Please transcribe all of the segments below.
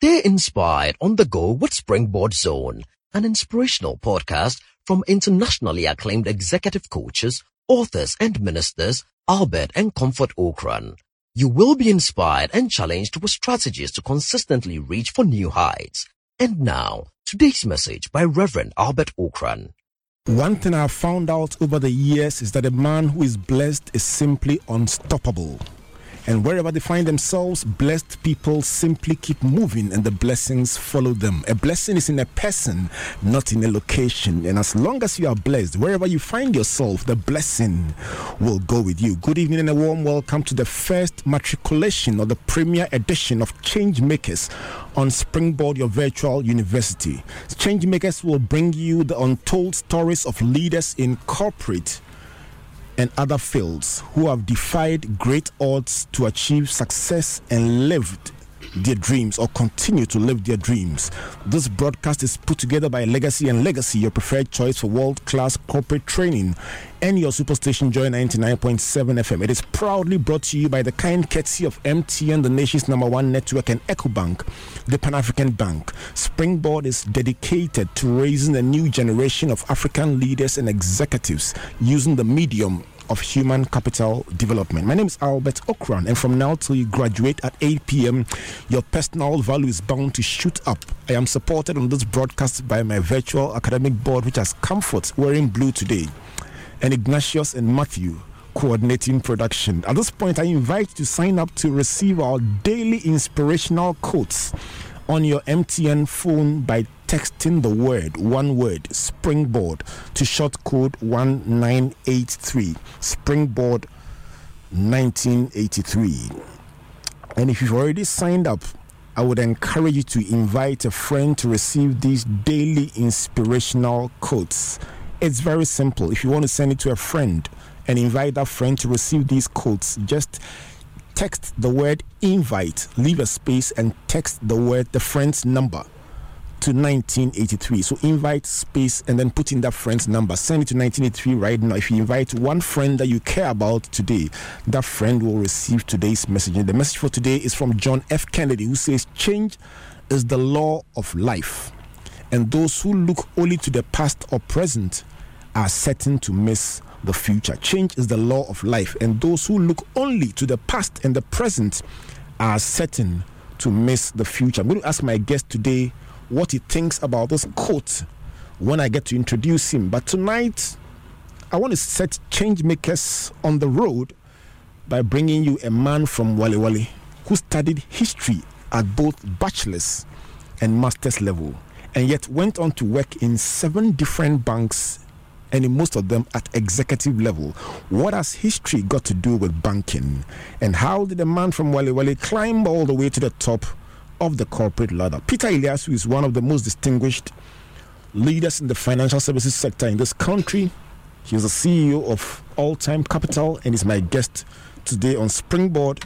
Stay inspired on the go with Springboard Zone, an inspirational podcast from internationally acclaimed executive coaches, authors, and ministers Albert and Comfort Ocran. You will be inspired and challenged with strategies to consistently reach for new heights. And now, today's message by Reverend Albert Ocran. One thing I've found out over the years is that a man who is blessed is simply unstoppable. And wherever they find themselves, blessed people simply keep moving and the blessings follow them. A blessing is in a person, not in a location. And as long as you are blessed, wherever you find yourself, the blessing will go with you. Good evening and a warm welcome to the first matriculation or the premier edition of Change Makers on Springboard, your virtual university. Change Makers will bring you the untold stories of leaders in corporate and other fields who have defied great odds to achieve success and lived their dreams or continue to live their dreams. This broadcast is put together by Legacy and Legacy, your preferred choice for world class corporate training, and your Superstation Joy 99.7 FM. It is proudly brought to you by the kind courtesy of MTN, the nation's number one network, and EcoBank, the Pan African Bank. Springboard is dedicated to raising a new generation of African leaders and executives using the medium of Human Capital Development. My name is Albert Ocran, and from now till you graduate at 8 p.m., your personal value is bound to shoot up. I am supported on this broadcast by my virtual academic board, which has Comfort wearing blue today, and Ignatius and Matthew coordinating production. At this point, I invite you to sign up to receive our daily inspirational quotes on your MTN phone by texting the word, one word, springboard to short code 1983. Springboard 1983. And if you've already signed up, I would encourage you to invite a friend to receive these daily inspirational quotes. It's very simple. If you want to send it to a friend and invite that friend to receive these quotes, just text the word invite, leave a space, and text the word the friend's number to 1983. So invite space and then put in that friend's number. Send it to 1983 right now. If you invite one friend that you care about today, that friend will receive today's message. And the message for today is from John F. Kennedy, who says, Change is the law of life. And those who look only to the past or present are certain to miss the future. Change is the law of life, and those who look only to the past and the present are certain to miss the future. I'm going to ask my guest today what he thinks about this quote when I get to introduce him. But tonight, I want to set change makers on the road by bringing you a man from Walewale who studied history at both bachelor's and master's level and yet went on to work in seven different banks and in most of them at executive level. What has history got to do with banking? And how did a man from Walewale climb all the way to the top of the corporate ladder? Peter Iliasu is one of the most distinguished leaders in the financial services sector in this country. He is the CEO of All Time Capital and is my guest today on Springboard,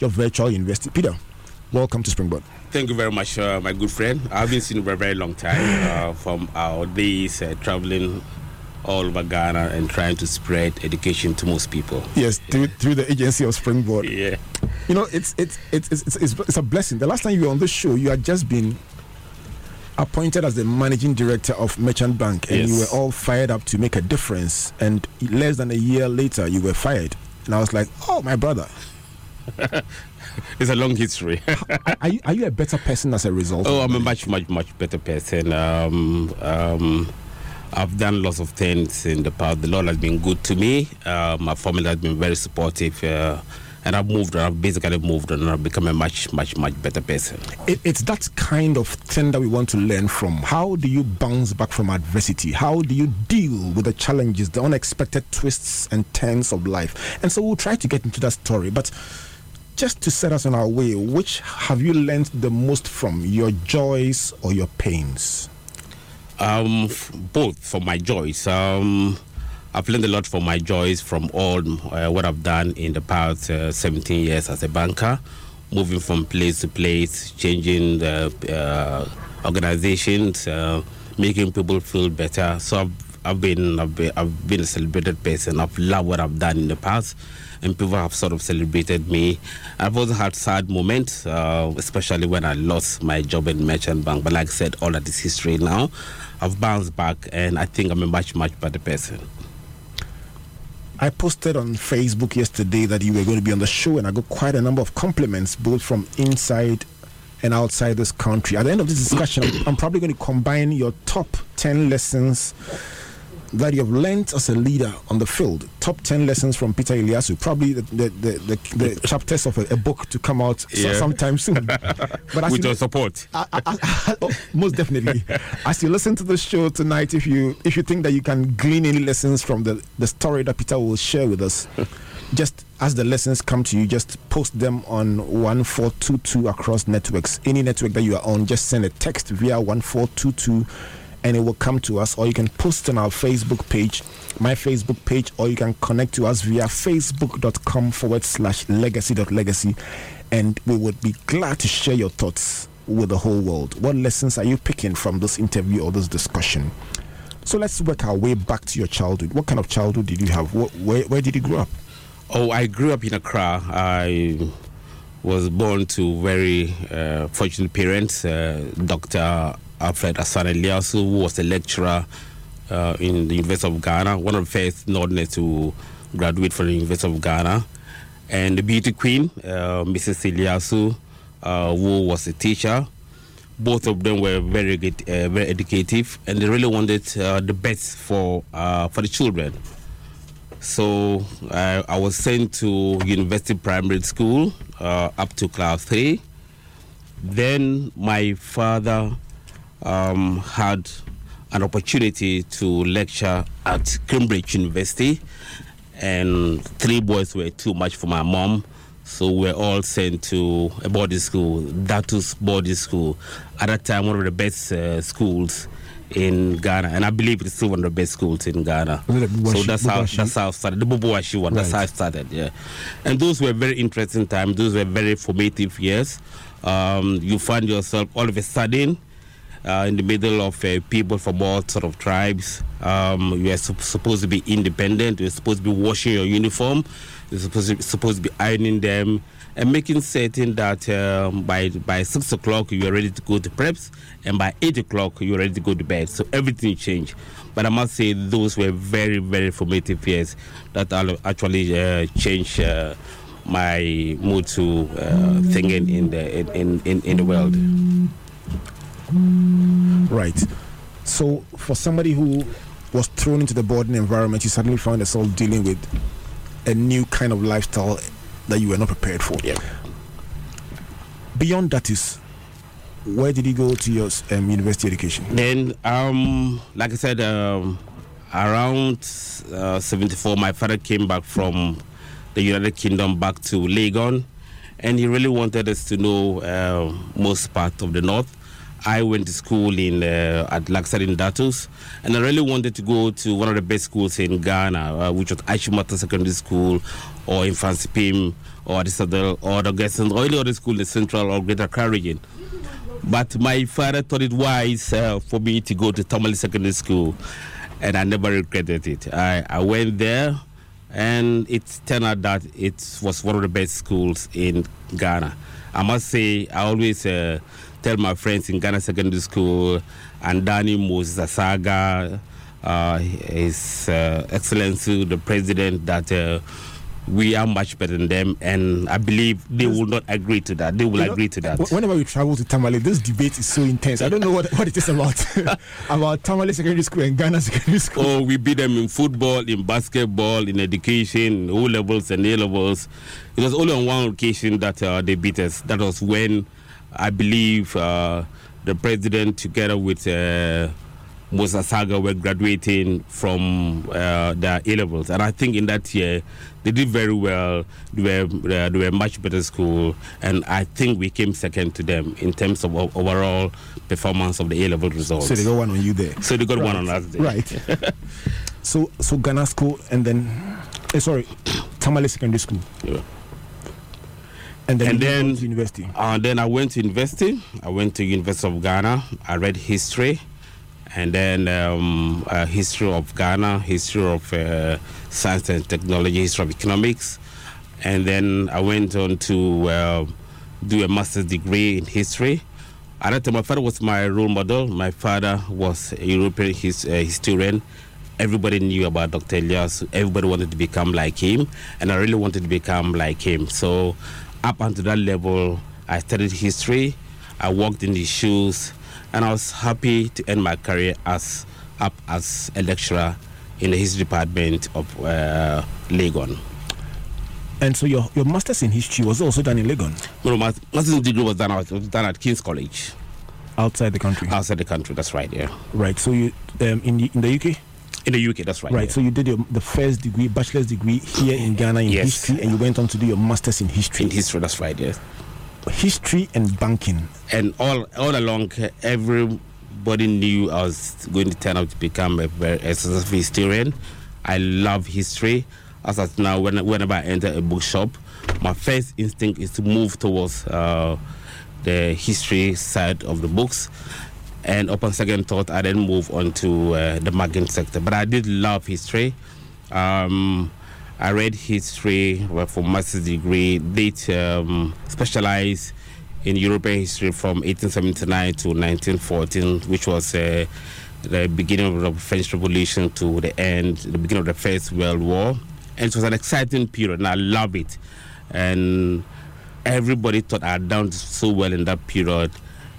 your virtual university. Peter, welcome to Springboard. Thank you very much, uh, my good friend. I've been seeing you for a very long time uh, from our days uh, traveling all over Ghana and trying to spread education to most people. Yes, yeah. through, through the agency of Springboard. Yeah. You know, it's it's, it's it's it's it's a blessing. The last time you were on this show, you had just been appointed as the managing director of Merchant Bank, and yes. you were all fired up to make a difference. And less than a year later, you were fired. And I was like, "Oh, my brother." it's a long history. are, you, are you a better person as a result? Oh, I'm a much, much, much better person. Um, um, I've done lots of things in the past. The Lord has been good to me. Uh, my family has been very supportive. Uh, and I've moved. I've basically moved and I've become a much, much, much better person. It, it's that kind of thing that we want to learn from. How do you bounce back from adversity? How do you deal with the challenges, the unexpected twists and turns of life? And so we'll try to get into that story. But just to set us on our way, which have you learned the most from? Your joys or your pains? Um, both for my joys. Um, I've learned a lot from my joys from all uh, what I've done in the past uh, 17 years as a banker, moving from place to place, changing the uh, organizations, uh, making people feel better. So I've, I've been, I've been I've been a celebrated person. I've loved what I've done in the past, and people have sort of celebrated me. I've also had sad moments, uh, especially when I lost my job in Merchant Bank. But like I said, all that is history now. I've bounced back, and I think I'm a much much better person. I posted on Facebook yesterday that you were going to be on the show, and I got quite a number of compliments, both from inside and outside this country. At the end of this discussion, I'm probably going to combine your top 10 lessons that you have learned as a leader on the field. Top 10 lessons from Peter Iliasu. Probably the, the, the, the, the chapters of a, a, book to come out yeah. so, sometime soon. But With your support. I, I, I, oh, most definitely. as you listen to the show tonight, if you if you think that you can glean any lessons from the, the story that Peter will share with us, just as the lessons come to you, just post them on 1422 across networks. Any network that you are on, just send a text via 1422 and it will come to us, or you can post on our Facebook page, my Facebook page, or you can connect to us via facebook.com forward slash legacy.legacy. And we would be glad to share your thoughts with the whole world. What lessons are you picking from this interview or this discussion? So let's work our way back to your childhood. What kind of childhood did you have? Where, where did you grow up? Oh, I grew up in Accra. I was born to very uh, fortunate parents. Uh, Dr. Alfred Asane Iliasu, who was a lecturer uh, in the University of Ghana, one of the first Northerners to graduate from the University of Ghana, and the beauty queen, uh, Mrs. Iliasu, uh, who was a teacher. Both of them were very good, uh, very educative, and they really wanted the best for for the children. So uh, I was sent to University Primary School uh, up to class three. Then my father um, had an opportunity to lecture at Cambridge University, and three boys were too much for my mom. So we were all sent to a boarding school, Datus Boarding School. At that time, one of the best uh, schools in Ghana, and I believe it's still one of the best schools in Ghana. So that's how that's how I started. The Boboashi one. Right. That's how I started. Yeah, and those were very interesting times. Those were very formative years. Um, you find yourself all of a sudden uh, in the middle of uh, people from all sort of tribes. Um, you are su- supposed to be independent. You're supposed to be washing your uniform. You're supposed to, supposed to be ironing them and making certain that um, by by six o'clock you are ready to go to preps, and by eight o'clock you are ready to go to bed. So everything changed. But I must say those were very very formative years that actually uh, changed uh, my mood to uh, thinking in the in, in, in the world. Right. So for somebody who was thrown into the boarding environment, you suddenly found yourself dealing with a new kind of lifestyle that you were not prepared for. Yeah. Beyond that is where did you go to your um, university education? Then, um, like I said, um, around uh, 74, my father came back from the United Kingdom back to Legon, and he really wanted us to know uh, most part of the North. I went to school in uh, at Laksar in Datus, and I really wanted to go to one of the best schools in Ghana, uh, which was Achimota Secondary School, or in Pim, or the or the Gerson, or any other school in the Central or Greater Accra region. But my father thought it wise uh, for me to go to Tamale Secondary School, and I never regretted it. I, I went there, and it turned out that it was one of the best schools in Ghana. I must say, I always uh, tell my friends in Ghana Secondary School and Danny Moses Saga, uh, His uh, Excellency the President, that uh, we are much better than them, and I believe they will not agree to that. They will you agree to that. Whenever we travel to Tamale, this debate is so intense. I don't know what, what it is about about Tamale Secondary School and Ghana Secondary School. Oh, we beat them in football, in basketball, in education, O levels and A levels. It was only on one occasion that uh, they beat us. That was when I believe uh, the president, together with uh, Musa Saga, were graduating from uh, their A levels, and I think in that year they did very well. They were uh, they were much better school, and I think we came second to them in terms of overall performance of the A level results. So they got one on you there. So they got right. one on us there. Right. so so Ghana school, and then eh, sorry, Tamale Secondary School. Yeah. And then, and then university. Uh, then I went to university. I went to University of Ghana. I read history, and then um, uh, history of Ghana, history of uh, science and technology, history of economics, and then I went on to uh, do a master's degree in history. At that time, my father was my role model. My father was a European his, uh, historian. Everybody knew about Dr. Elias. Everybody wanted to become like him, and I really wanted to become like him. So, up until that level, I studied history. I walked in his shoes, and I was happy to end my career as up as a lecturer in the history department of uh, Legon. And so your, your master's in history was also done in Legon? No, my master's degree was done, was done at King's College. Outside the country? Outside the country, that's right, yeah. Right, so you, um, in, the, in the UK? In the UK, that's right. Right, yeah. so you did your, the first degree, bachelor's degree here in Ghana in yes. history, and you went on to do your master's in history. In history, that's right, yes. History and banking. And all all along, everybody knew I was going to turn out to become a very successful historian. I love history as of now, when, whenever I enter a bookshop, my first instinct is to move towards uh, the history side of the books. And upon second thought, I then move on to uh, the marketing sector. But I did love history. Um, I read history for master's degree, did um, specialize in European history from 1879 to 1914, which was uh, the beginning of the French Revolution to the end, the beginning of the First World War and it was an exciting period, and I love it. And everybody thought I had done so well in that period,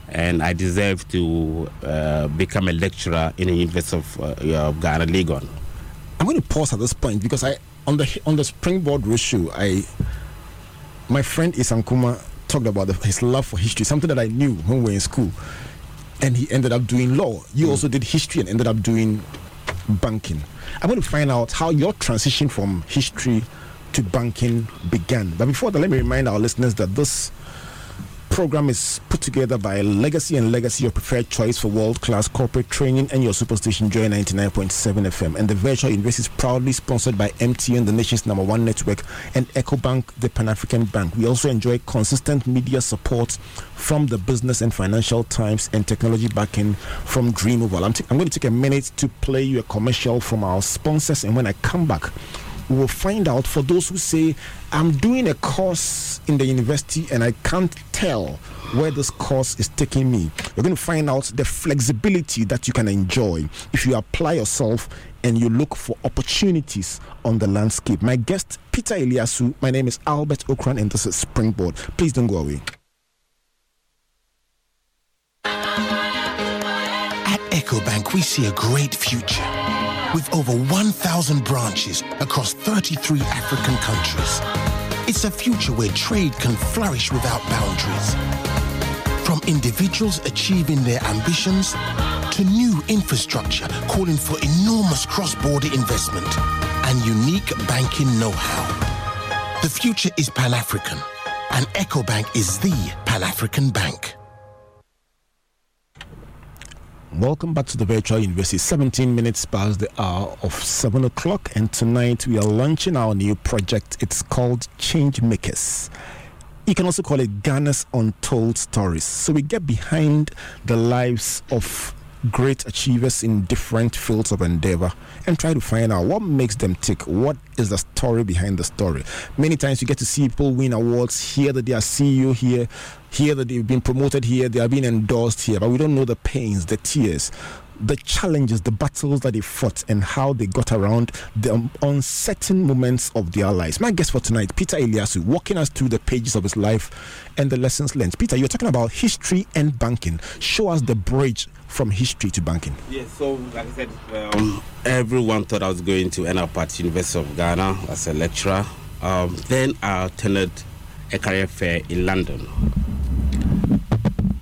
and I deserve to uh, become a lecturer in the University of uh, Ghana, Legon. I'm going to pause at this point because I on the on the springboard ratio, I my friend Ace Ankomah talked about the, his love for history, something that I knew when we were in school, and he ended up doing law. You mm. also did history and ended up doing banking. I want to find out how your transition from history to banking began. But before that, let me remind our listeners that this program is put together by Legacy and Legacy, your preferred choice for world class corporate training and your superstation Joy 99.7 FM. And the virtual university is proudly sponsored by MTN, the nation's number one network, and EcoBank, the Pan African Bank. We also enjoy consistent media support from the Business and Financial Times and technology backing from Dreamoval. I'm, t- I'm going to take a minute to play you a commercial from our sponsors, and when I come back, will find out for those who say, I'm doing a course in the university and I can't tell where this course is taking me. You're going to find out the flexibility that you can enjoy if you apply yourself and you look for opportunities on the landscape. My guest, Peter Iliasu. My name is Albert Ocran, and this is Springboard. Please don't go away. At EcoBank, we see a great future with over 1,000 branches across 33 African countries. It's a future where trade can flourish without boundaries. From individuals achieving their ambitions to new infrastructure calling for enormous cross-border investment and unique banking know-how. The future is Pan-African and EcoBank is the Pan-African bank. Welcome back to the Virtual University. 17 minutes past the hour of 7 o'clock, and tonight we are launching our new project. It's called Change Makers. You can also call it Ghana's Untold Stories. So we get behind the lives of great achievers in different fields of endeavor and try to find out what makes them tick. What is the story behind the story? Many times you get to see people win awards, hear that they are CEO here, hear that they've been promoted here, they are being endorsed here, but we don't know the pains, the tears, the challenges, the battles that they fought, and how they got around the uncertain moments of their lives. My guest for tonight, Peter Iliasu, walking us through the pages of his life and the lessons learned. Peter, you're talking about history and banking. Show us the bridge from history to banking? Yes, so like I said, um, everyone thought I was going to end up at University of Ghana as a lecturer. Um, then I attended a career fair in London.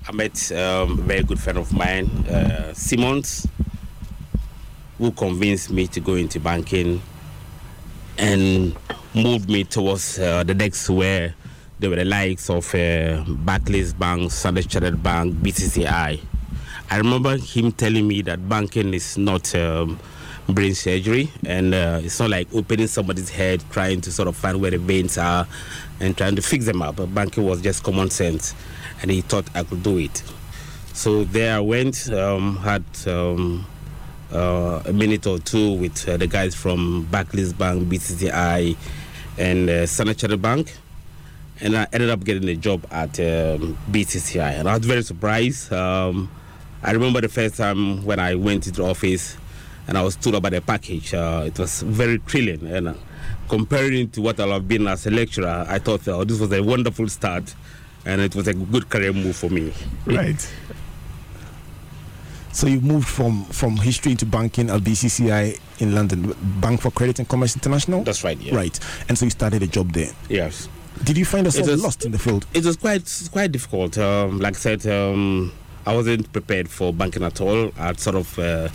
I met um, a very good friend of mine, uh, Simmons, who convinced me to go into banking and moved me towards uh, the next where there were the likes of uh, Barclays Bank, Standard Chartered Bank, BCCI. I remember him telling me that banking is not um, brain surgery and uh, it's not like opening somebody's head trying to sort of find where the veins are and trying to fix them up. But banking was just common sense and he thought I could do it. So there I went, um, had um, uh, a minute or two with uh, the guys from Barclays Bank, BCCI, and uh, Standard Bank. And I ended up getting a job at um, BCCI. And I was very surprised. Um, I remember the first time when I went into the office and I was told about the package. Uh, it was very thrilling. And uh, comparing to what I've been as a lecturer, I thought oh, this was a wonderful start and it was a good career move for me. Right. So you moved from from history into banking at BCCI in London, Bank for Credit and Commerce International. That's right. Yeah. Right, and so you started a job there. Yes. Did you find yourself was- lost in the field? It was quite quite difficult. Um, like I said, um, I wasn't prepared for banking at all. I'd sort of uh,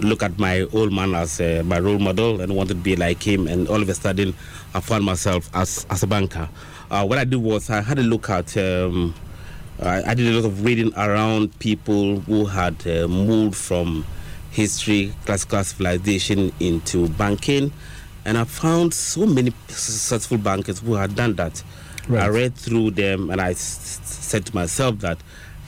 look at my old man as uh, my role model and wanted to be like him. And all of a sudden, I found myself as as a banker. Uh, what I did was I had a look at. Um, I, I did a lot of reading around people who had uh, moved from history, classical civilization into banking, and I found so many successful bankers who had done that. I read through them and I s- said to myself that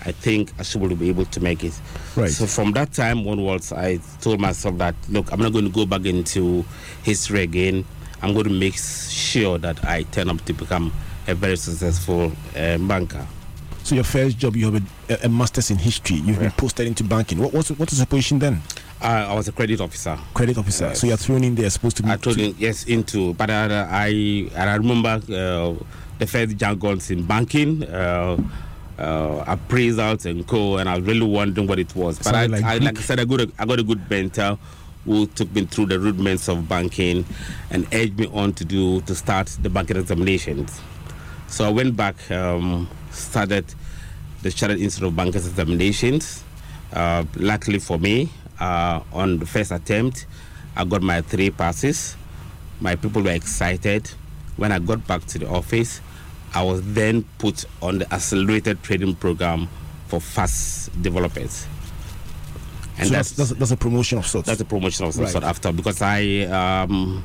I think I should be able to make it. Right. So from that time onwards, I told myself that look, I'm not going to go back into history again. I'm going to make sure that I turn up to become a very successful uh, banker. So your first job, you have a, a master's in history. You've been posted into banking. What was what is your position then? I, I was a credit officer. Credit officer. Yes. So you're thrown in there, supposed to be. I told to- him yes into, but uh, I I remember uh, the first jargons in banking, uh, uh, appraisals and co, and I was really wondering what it was. But I, like I, like I said, I got a, I got a good mentor who took me through the rudiments of banking and urged me on to do to start the banking examinations. So I went back, um, started the Chartered Institute of Bankers examinations. Uh, luckily for me, uh, on the first attempt, I got my three passes. My people were excited. When I got back to the office, I was then put on the accelerated trading program for fast developers. And so that's, that's, that's a promotion of sorts. that's a promotion of some Right. sort after because I um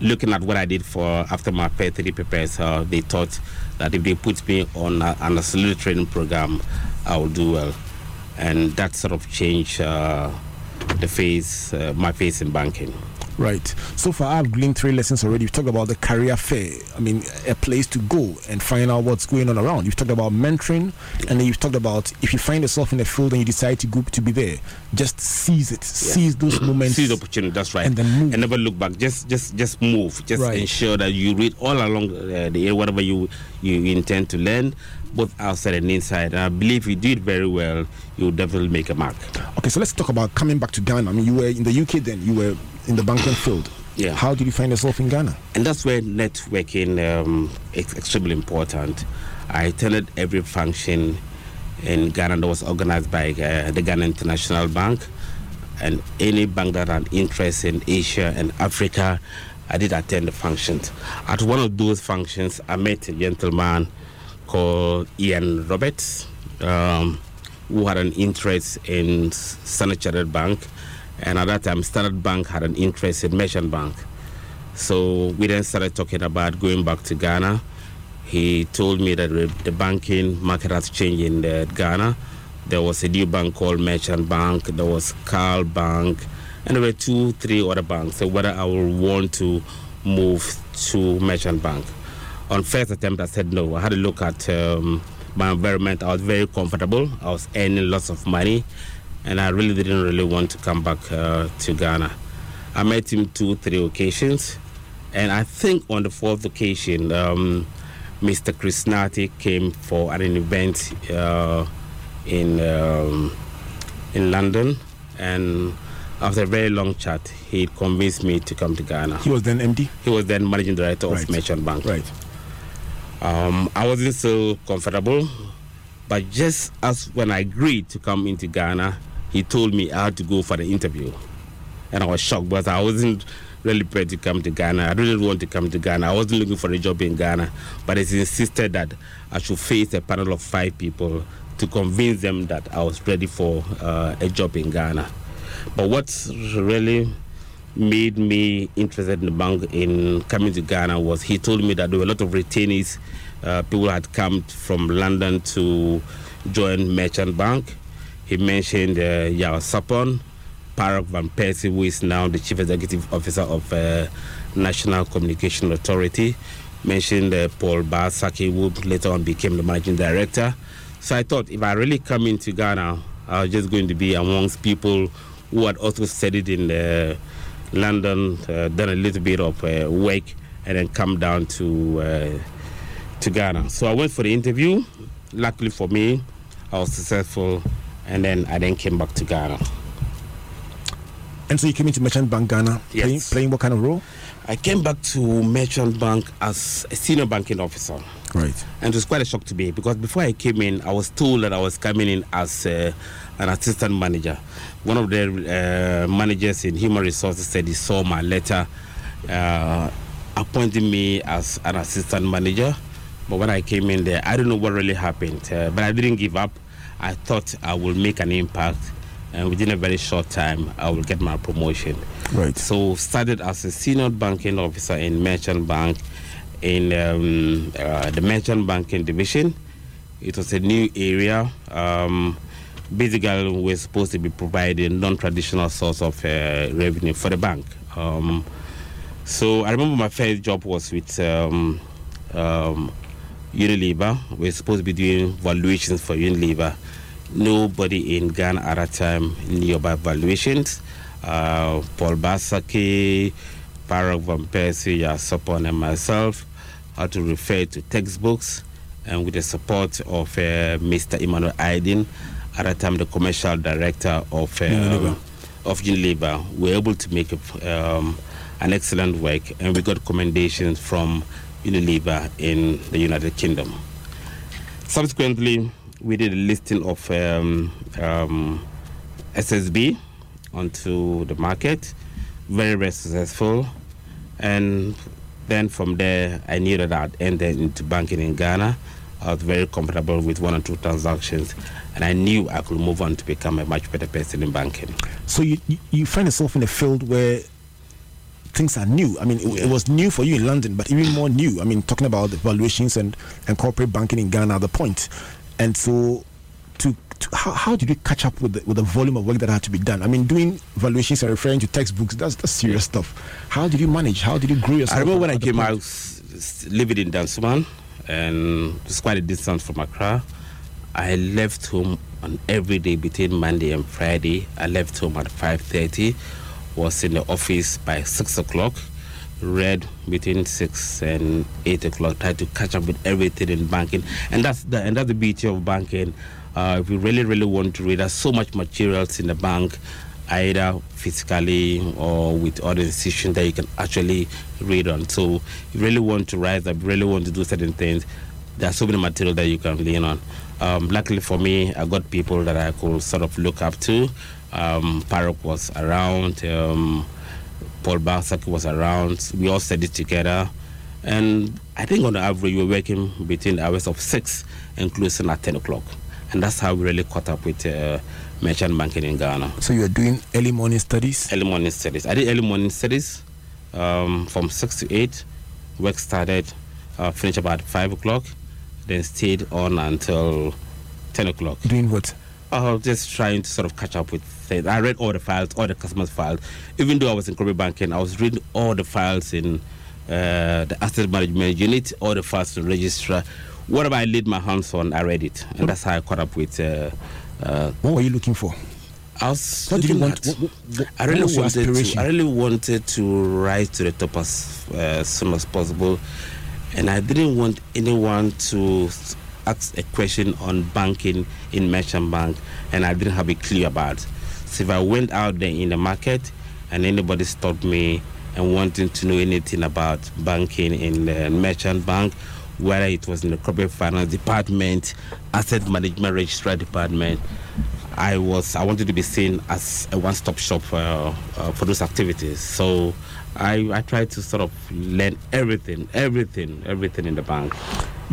looking at what I did for after my pair three papers, uh, they thought that if they put me on a, an accelerated training program, I will do well, and that sort of changed uh, the face uh, my face in banking. Right. So far, I've gleaned three lessons already. You've talked about the career fair. I mean, a place to go and find out what's going on around. You've talked about mentoring, and then you've talked about if you find yourself in a field and you decide to go to be there, just seize it, seize those moments. Seize the opportunity. That's right. And then move. and never look back. Just, just, just move. Just Right. ensure that you read all along uh, the year whatever you you intend to learn, both outside and inside. And I believe if you do it very well, you'll definitely make a mark. Okay, so let's talk about coming back to Ghana. I mean, you were in the UK then. You were in the banking field. Yeah. How did you find yourself in Ghana? and that's where networking um, is extremely important. I attended every function in Ghana that was organized by uh, the Ghana International Bank, and any bank that had interest in Asia and Africa, I did attend the functions. At one of those functions, I met a gentleman called Ian Roberts, um, who had an interest in Standard Chartered Bank, and at that time, Standard Bank had an interest in Merchant Bank. So we then started talking about going back to Ghana. He told me that the the banking market has changed in uh, Ghana. There was a new bank called Merchant Bank. There was CAL Bank, and there were two, three other banks. So whether I would want to move to Merchant Bank. On first attempt, I said no. I had a look at um, my environment. I was very comfortable. I was earning lots of money, and I really didn't really want to come back uh, to Ghana. I met him two, three occasions, and I think on the fourth occasion, um, Mr. Krishnati came for an event uh, in um, in London, and after a very long chat, he convinced me to come to Ghana. He was then MD. He was then managing director Right. of Merchant Bank. Right. Um, I wasn't so comfortable, but just as when I agreed to come into Ghana, he told me I had to go for the interview, and I was shocked because I wasn't really prepared to come to Ghana. I didn't want to come to Ghana. I wasn't looking for a job in Ghana, but he insisted that I should face a panel of five people to convince them that I was ready for uh, a job in Ghana. But what's really made me interested in the bank in coming to Ghana was he told me that there were a lot of retainees, uh, people had come from London to join Merchant Bank, He mentioned uh, Yao Sapon, Paarock VanPercy, who is now the Chief Executive Officer of uh, National Communication Authority. Mentioned uh, Paul Basaki, who later on became the Managing Director. So I thought if I really come into Ghana, I was just going to be amongst people who had also studied in uh, London, uh, done a little bit of uh, work, and then come down to uh, to Ghana. So I went for the interview. Luckily for me, I was successful, and then I then came back to Ghana. And so you came into Merchant Bank Ghana, Yes. playing, playing what kind of role? I came back to Merchant Bank as a senior banking officer. Right. And it was quite a shock to me because before I came in, I was told that I was coming in as uh, an assistant manager. One of the uh, managers in human resources said he saw my letter uh, appointing me as an assistant manager. But when I came in there, I don't know what really happened. Uh, but I didn't give up. I thought I would make an impact. And within a very short time, I will get my promotion. Right. So started as a senior banking officer in Merchant Bank in um, uh, the Merchant Banking Division. It was a new area. Um, basically, we're supposed to be providing non-traditional source of uh, revenue for the bank. Um, so I remember my first job was with um, um, Unilever. We're supposed to be doing valuations for Unilever. Nobody in Ghana at that time knew about valuations. Uh, Paul Basaki, Paarock VanPercy, Yasopon, and myself had to refer to textbooks and with the support of uh, Mr. Emmanuel Aydin, at that time the commercial director of uh, Unilever. of Unilever, we were able to make um, an excellent work and we got commendations from Unilever in the United Kingdom. Subsequently, we did a listing of um, um, SSB onto the market, very, very successful. And then from there, I knew that I'd entered into banking in Ghana. I was very comfortable with one or two transactions, and I knew I could move on to become a much better person in banking. So you, you, find yourself in a field where things are new. I mean, it, it was new for you in London, but even more new. I mean, talking about the valuations and, and corporate banking in Ghana the point. And so, to, to how, how did you catch up with the, with the volume of work that had to be done? I mean, doing valuations and referring to textbooks, that's, that's serious stuff. How did you manage? How did you grow yourself? I remember when I came out, living in Dansoman, and it's quite a distance from Accra. I left home on every day between Monday and Friday. I left home at 5.30, was in the office by 6 o'clock, read between 6 and 8 o'clock, tried to catch up with everything in banking. And that's the, and that's the beauty of banking. Uh, if you really, really want to read, there's so much materials in the bank either physically or with other institutions that you can actually read on. So if you really want to rise up, really want to do certain things, there are so many material that you can lean on. Um, luckily for me, I got people that I could sort of look up to. Um, Paarock was around, um, Paul Basak was around. We all studied together. And I think on average, we were working between the hours of 6 and closing at 10 o'clock. And that's how we really caught up with uh, merchant banking in Ghana So you are doing early morning studies? early morning studies. I did early morning studies um, from 6 to 8. Work started, uh, finished about 5 o'clock, then stayed on until 10 o'clock. Doing what? I was just trying to sort of catch up with things. I read all the files, all the customers' files. Even though I was in corporate banking, I was reading all the files in uh, the asset management unit, all the files to registrar. Whatever I laid my hands on, I read it. And that's how I caught up with. Uh, uh, What were you looking for? I was What did you want? What, what, what, I really what wanted to. I really wanted to rise to the top as uh, soon as possible, and I didn't want anyone to ask a question on banking in merchant bank, and I didn't have a clue about. So if I went out there in the market, and anybody stopped me and wanting to know anything about banking in the merchant bank, whether it was in the corporate finance department, asset management registrar department, I was I wanted to be seen as a one-stop shop for, uh, for those activities. So I I tried to sort of learn everything, everything, everything in the bank.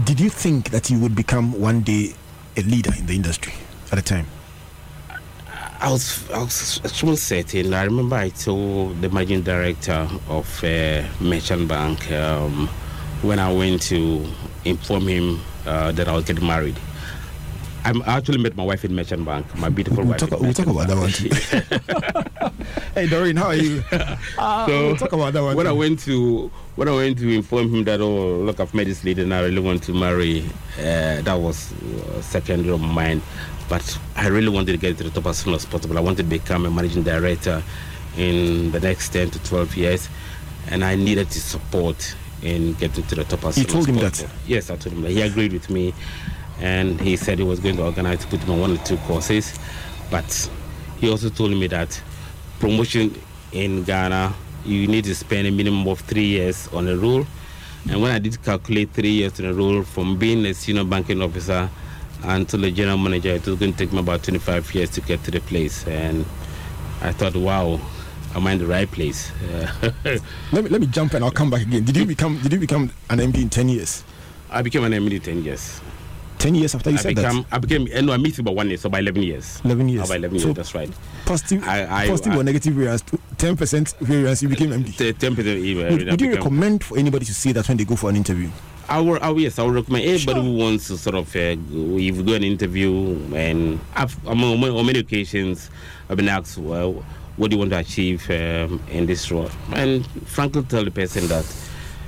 Did you think that you would become one day a leader in the industry at the time? I was I was extremely certain. I remember I told the managing director of uh, Merchant Bank um, when I went to inform him uh, that I was getting married. I'm I actually met my wife in Merchant Bank. My beautiful We'll wife. talk, we'll talk about that one too. hey, Doreen, how are you? Ah, So, we'll talk about that one when I went to when I went to inform him that oh look I've met this lady and I really want to marry, uh, that was uh, secondary of mine. But I really wanted to get to the top as soon as possible. I wanted to become a managing director in the next ten to twelve years, and I needed his support in getting to the top as You told as him that? Yes, I told him that. He agreed with me, and he said he was going to organize to put me on one or two courses, but he also told me that promotion in Ghana, you need to spend a minimum of three years on a role. And when I did calculate three years on a role, from being a senior banking officer until a general manager, it was going to take me about 25 years to get to the place. And I thought, wow, am I in the right place? Uh, Let me let me jump and I'll come back again. Did you become Did you become an MD in ten years? I became an MD 10 years. Ten years after you I said became, that. I became, eh, no, I missed about one year, so by 11 years. 11 years. About 11 So- years, that's right. Positive, I- I- positive I- or negative variance? Ten percent variance. You became MD. T- 10% even. Would, would you recommend for anybody to say that when they go for an interview? I will, I will, yes, I would recommend anybody Sure. who wants to sort of, uh, go- if you go an interview, and I've, I'm on, on many occasions, I've been asked, well, what do you want to achieve um, in this role? And frankly, tell the person that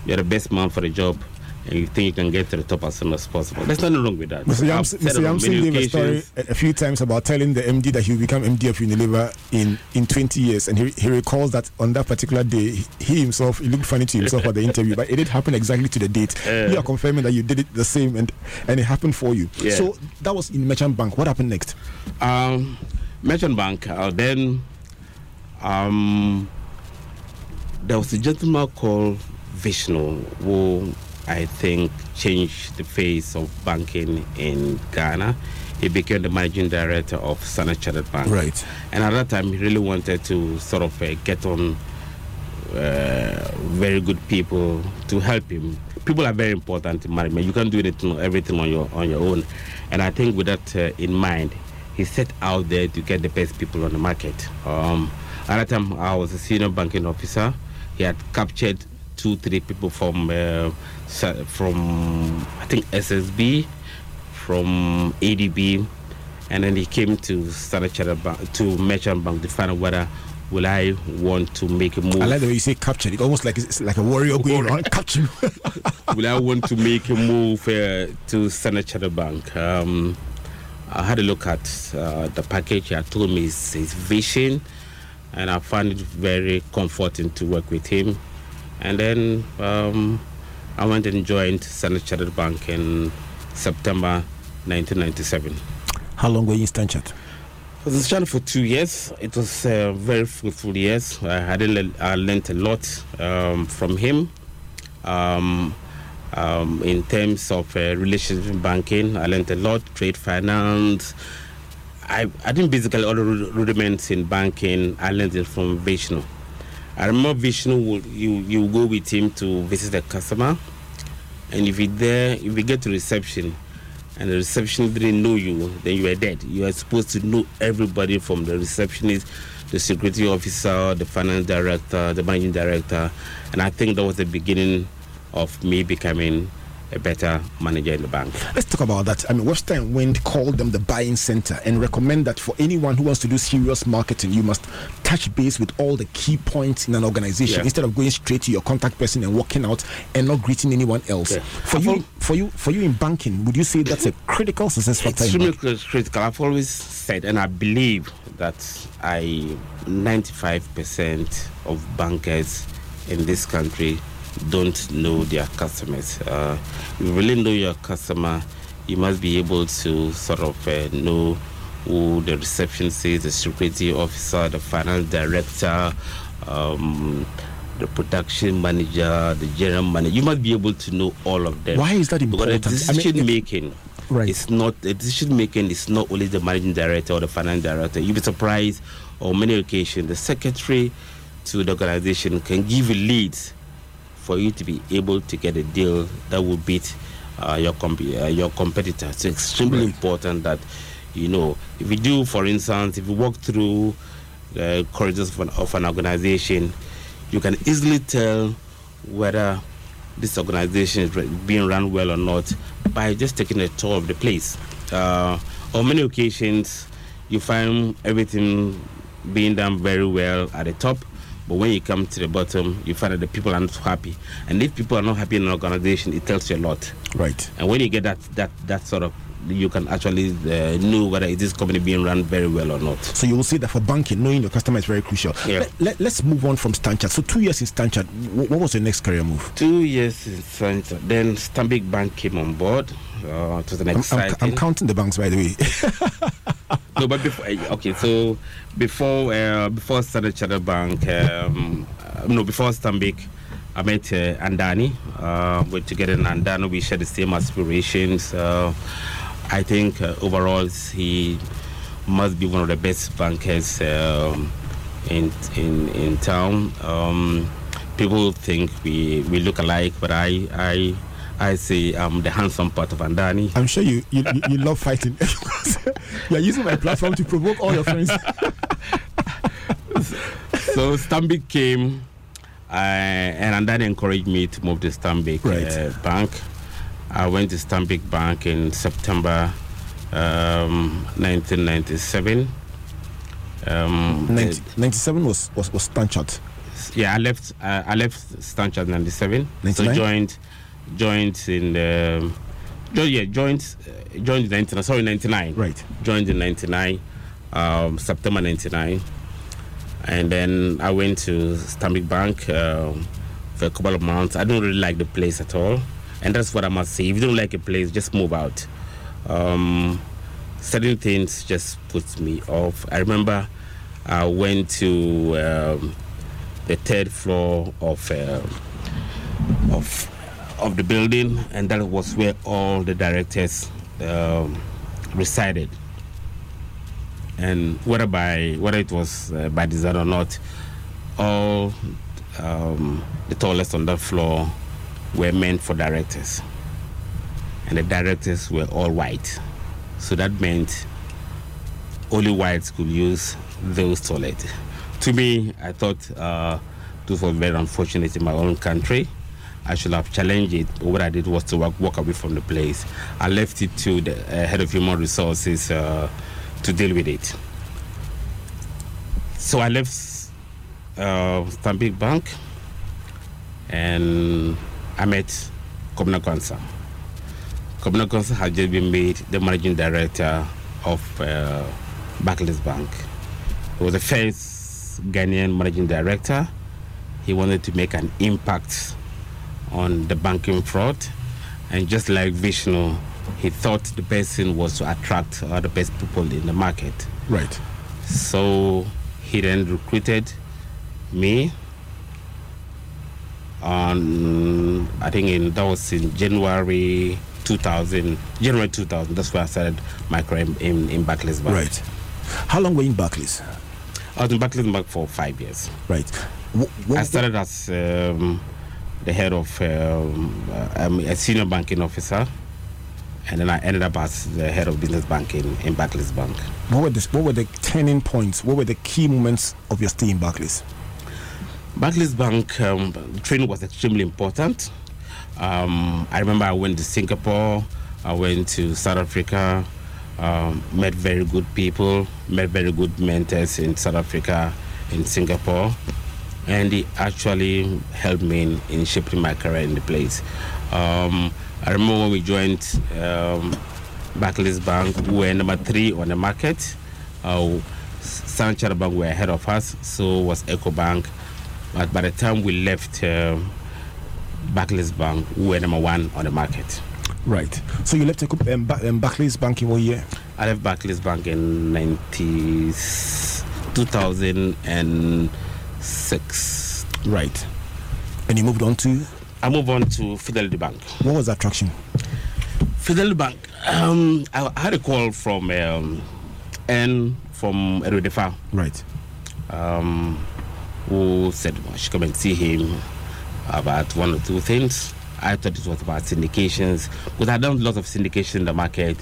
you're the best man for the job, and you think you can get to the top as soon as possible. There's nothing wrong with that. Mr. Yams, Mr. many gave a story a, few times about telling the MD that he will become MD of Unilever in, in 20 years. And he, he recalls that on that particular day, he, he himself, he looked funny to himself at the interview, but it did happen exactly to the date. Uh. you are confirming that you did it the same and, and it happened for you. Yeah. So that was in Merchant Bank. What happened next? Um, Merchant Bank. Uh, then um, there was a gentleman called Vishnu who I think changed the face of banking in Ghana. He became the managing director of Standard Chartered Bank. Right. And at that time, he really wanted to sort of uh, get on uh, very good people to help him. People are very important in management. You can't do anything, everything on your on your own. And I think with that uh, in mind, he set out there to get the best people on the market. Um, at that time, I was a senior banking officer. He had captured two, three people from uh, from I think SSB, from ADB, and then he came to Standard Chartered Bank to Merchant Bank to find out whether will I want to make a move. I like the way you say captured. It almost like it's like a warrior going around capturing. will I want to make a move uh, to Standard Chartered Bank? Um, I had a look at uh, the package. He had told me his, his vision, and I found it very comforting to work with him. And then um, I went and joined Standard Chartered Bank in September 1997. How long were you in Stanchart? I was in for two years. It was uh, very fruitful years. I had le- I learned a lot um, from him. Um, um, in terms of uh, relationship banking, I learned a lot. Trade finance. I, I think basically all the rudiments in banking, I learned it from Vishnu. I remember Vishnu, would, you, you go with him to visit the customer. And if you there, if you get to reception, and the receptionist didn't know you, then you are dead. You are supposed to know everybody from the receptionist, the security officer, the finance director, the managing director, and I think that was the beginning of me becoming a better manager in the bank. Let's talk about that. I mean, Western Wind called them the buying center and recommend that for anyone who wants to do serious marketing, you must touch base with all the key points in an organization Yeah. instead of going straight to your contact person and walking out and not greeting anyone else. Yeah. For I've you, al- for you, for you in banking, would you say that's a critical success factor? Extremely critical. I've always said, and I believe that I 95% of bankers in this country don't know their customers. Uh, you really know your customer, you must be able to sort of uh, know who the receptionist is, the security officer, the finance director, um, the production manager, the general manager. You must be able to know all of them. Why is that Because the important? I mean, decision making Right. it's not the decision making is not only the managing director or the finance director. You'll be surprised on many occasions the secretary to the organization can give leads for you to be able to get a deal that will beat uh, your comp- uh, your competitor. It's extremely Right. important that you know if you do, for instance, if you walk through the corridors of an, of an organization, you can easily tell whether this organization is being run well or not by just taking a tour of the place. Uh, on many occasions, you find everything being done very well at the top, but when you come to the bottom, you find that the people are not happy. And if people are not happy in an organization, it tells you a lot. Right. And when you get that that that sort of you can actually uh, know whether it is this company being run very well or not. So you will see that for banking, knowing your customer is very crucial. Yeah. Let, us move on from Stanchart. So two years in Stanchart, what was your next career move? Two years in Stanchart. Then Stanbic Bank came on board. Uh, it was an exciting. I'm, I'm, counting the banks, by the way. no, but before eh, okay, so before uh, before Standard Chartered Bank, um, uh, no, before Stanbic, I met uh, Andani. Uh, we're together in Andani. We share the same aspirations. Uh, I think uh, overall he must be one of the best bankers um, in in in town. Um, people think we we look alike, but I I. I say I'm the handsome part of Andani. I'm sure you you, you love fighting. You're using my platform to provoke all your friends. so Stanbic came, uh, and Andani encouraged me to move to Stanbic right. uh, Bank. I went to Stanbic Bank in September um, 1997. Um, 90, 97 was was, was Stanchart. Yeah, I left. Uh, I left Stanchart 97. 99? So joined joined in the. yeah, joined uh, joined in 99. Sorry, 99. Right. Joined in 99, um, September 99, and then I went to Stanbic Bank uh, for a couple of months. I don't really like the place at all and that's what I must say. If you don't like a place, just move out. Um, certain things just puts me off. I remember I went to um, the third floor of uh, of of the building, and that was where all the directors um, resided. And whether by whether it was uh, by design or not, all um, the toilets on that floor were meant for directors. And the directors were all white. So that meant only whites could use those toilets. To me, I thought uh, this was very unfortunate in my own country. I should have challenged it. What I did was to walk, walk away from the place. I left it to the uh, head of human resources uh, to deal with it. So I left uh, Bank and I met Kobina Quansah. Kobina Quansah had just been made the managing director of uh, Barclays Bank. He was the first Ghanaian managing director. He wanted to make an impact on the banking fraud. And just like Vishnu, he thought the best thing was to attract the best people in the market. Right. So he then recruited me on I think in that was in January 2000, January 2000. That's where I started my career in, in, in Barclays Bank. Right. How long were you in Barclays? I was in Barclays Bank for five years. Right. What, what, I started as um, the head of um, uh, a senior banking officer, and then I ended up as the head of business banking in Barclays Bank. What were the what were the turning points? What were the key moments of your stay in Barclays? Barclays Bank um, training was extremely important. Um, I remember I went to Singapore, I went to South Africa, um, met very good people, met very good mentors in South Africa, in Singapore, and it actually helped me in, in shaping my career in the place. Um, I remember when we joined um, Barclays Bank, we were number three on the market. Uh, Standard Bank were ahead of us, so was EcoBank but by the time we left uh, Barclays Bank, we were number one on the market. Right. So you left um, um, Barclays Bank in what year? I left Barclays Bank in 90, 2006. Right. And you moved on to? I moved on to Fidelity Bank. What was the attraction? Fidelity Bank. Um, I, I, had a call from um, N from Erudefa. Right. Um, who said well, she come and see him about one or two things. I thought it was about syndications because I'd done lots of syndication in the market,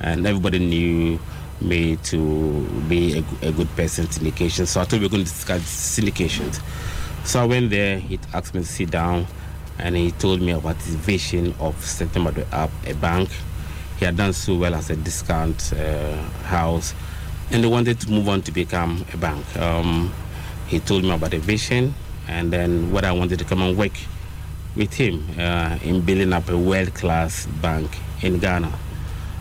and everybody knew me to be a, a good person syndication. So I thought we were going to discuss syndications. So I went there. He asked me to sit down, and he told me about his vision of setting up a bank. he had done so well as a discount uh, house, and they wanted to move on to become a bank. Um, he told me about the vision, and then what I wanted to come and work with him uh, in building up a world-class bank in Ghana.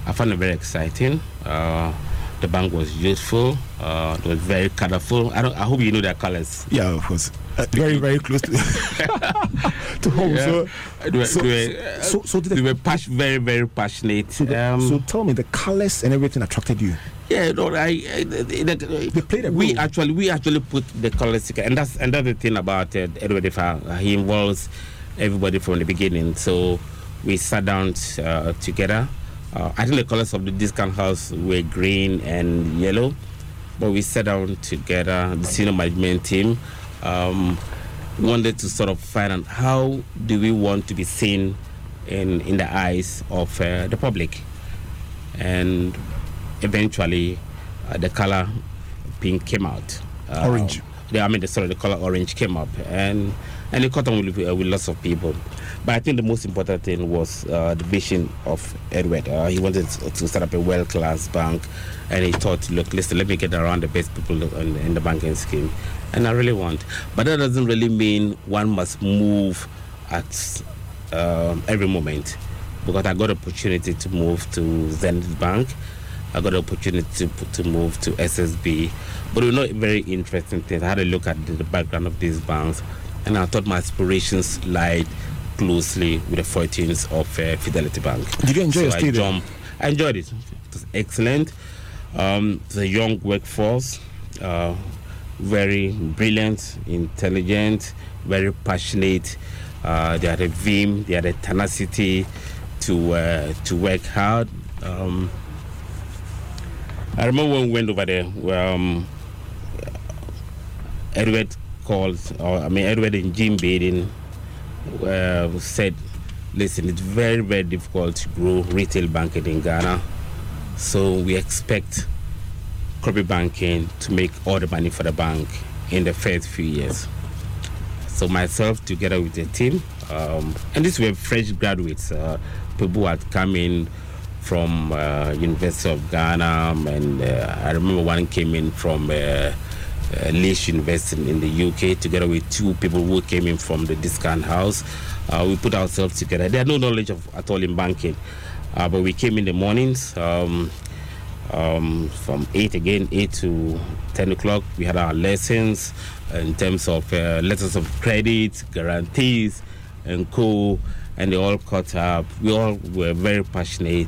I found it very exciting. Uh, the bank was useful. Uh, it was very colorful. I, don't, I hope you know their colors. Yeah, of course. Uh, very, very close to, to home. Yeah. So, they were, so, they were, so, so they were pas- very, very passionate. So, the, um, so, tell me, the colors and everything attracted you. Yeah, no, I, I played a we actually we actually put the colors together, and that's another thing about uh, Edward Effah. He involves everybody from the beginning. So we sat down uh, together. Uh, I think the colors of the discount house were green and yellow, but we sat down together, the senior management team. Um, wanted to sort of find out how do we want to be seen in in the eyes of uh, the public, and eventually uh, the color pink came out. Uh, orange. The, I mean, the, sorry, the color orange came up, and and it caught on with, uh, with lots of people. But I think the most important thing was uh, the vision of Edward. Uh, he wanted to set up a world-class bank, and he thought, look, listen, let me get around the best people in, in the banking scheme, and I really want. But that doesn't really mean one must move at um, every moment, because I got opportunity to move to Zenith Bank. I got opportunity to, to move to SSB, but you know, very interesting things. I had a look at the, the background of these banks and I thought my aspirations lied closely with the fortunes of uh, Fidelity Bank. Did you enjoy so your stay I, I enjoyed it. It was excellent. Um, it's a young workforce, uh, very brilliant, intelligent, very passionate. Uh, they had a vim, they had a tenacity to uh, to work hard. Um, I remember when we went over there. Um, Edward called, or I mean, Edward and Jim Baiden uh, said, listen, it's very, very difficult to grow retail banking in Ghana. So we expect corporate banking to make all the money for the bank in the first few years. So myself, together with the team, um, and these were fresh graduates, uh, people who had come in from uh, University of Ghana, and uh, I remember one came in from uh, University in the UK, together with two people who came in from the discount house. Uh, we put ourselves together. They had no knowledge of at all in banking, uh, but we came in the mornings. Um, um, from 8 again, 8 to 10 o'clock, we had our lessons in terms of uh, letters of credit, guarantees, and co. And they all caught up. We all were very passionate,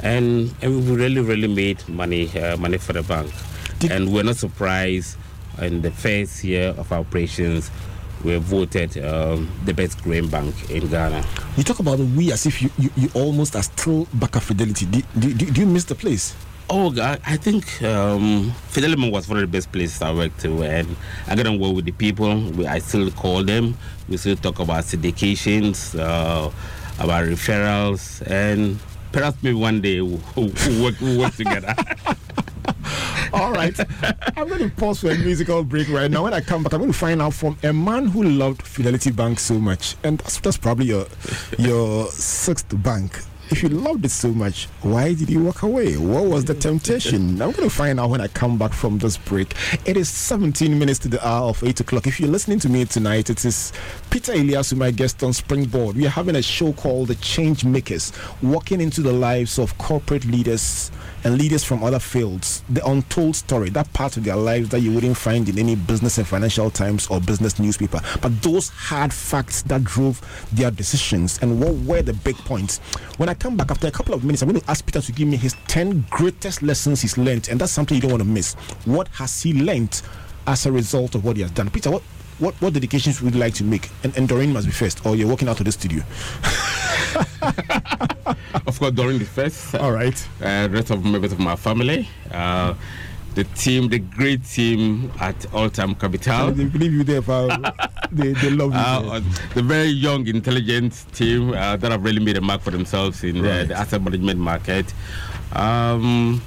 and, and we really, really made money, uh, money for the bank. Did and we're not surprised in the first year of our operations, we voted um, the best grain bank in Ghana. You talk about the we as if you, you, you almost are still back at Fidelity. Do, do, do, do you miss the place? Oh, God, I think um, Fidelity was one of the best places I worked to, and I got on well with the people. We, I still call them. We still talk about syndications, uh, about referrals, and perhaps maybe one day we'll, we'll, work, we'll work together. All right. I'm going to pause for a musical break right now. When I come back, I'm going to find out from a man who loved Fidelity Bank so much, and that's, that's probably your your sixth bank. If you loved it so much, why did you walk away? What was the temptation? I'm going to find out when I come back from this break. It is 17 minutes to the hour of 8 o'clock. If you're listening to me tonight, it is Peter Elias, my guest on Springboard. We are having a show called The Change Makers, walking into the lives of corporate leaders and leaders from other fields, the untold story, that part of their lives that you wouldn't find in any business and financial times or business newspaper. But those hard facts that drove their decisions and what were the big points. When I come back after a couple of minutes, I'm going to ask Peter to give me his 10 greatest lessons he's learned, and that's something you don't want to miss. What has he learned as a result of what he has done? Peter, what what, what dedications would you like to make? And, and Doreen must be first, or you're walking out of the studio. of course, Doreen is first. All right. Uh, rest of members of my family. Uh, the team, the great team at All Time Capital. They believe you there, pal. they, they love you. Uh, the very young, intelligent team uh, that have really made a mark for themselves in right. the, the, asset management market. Um,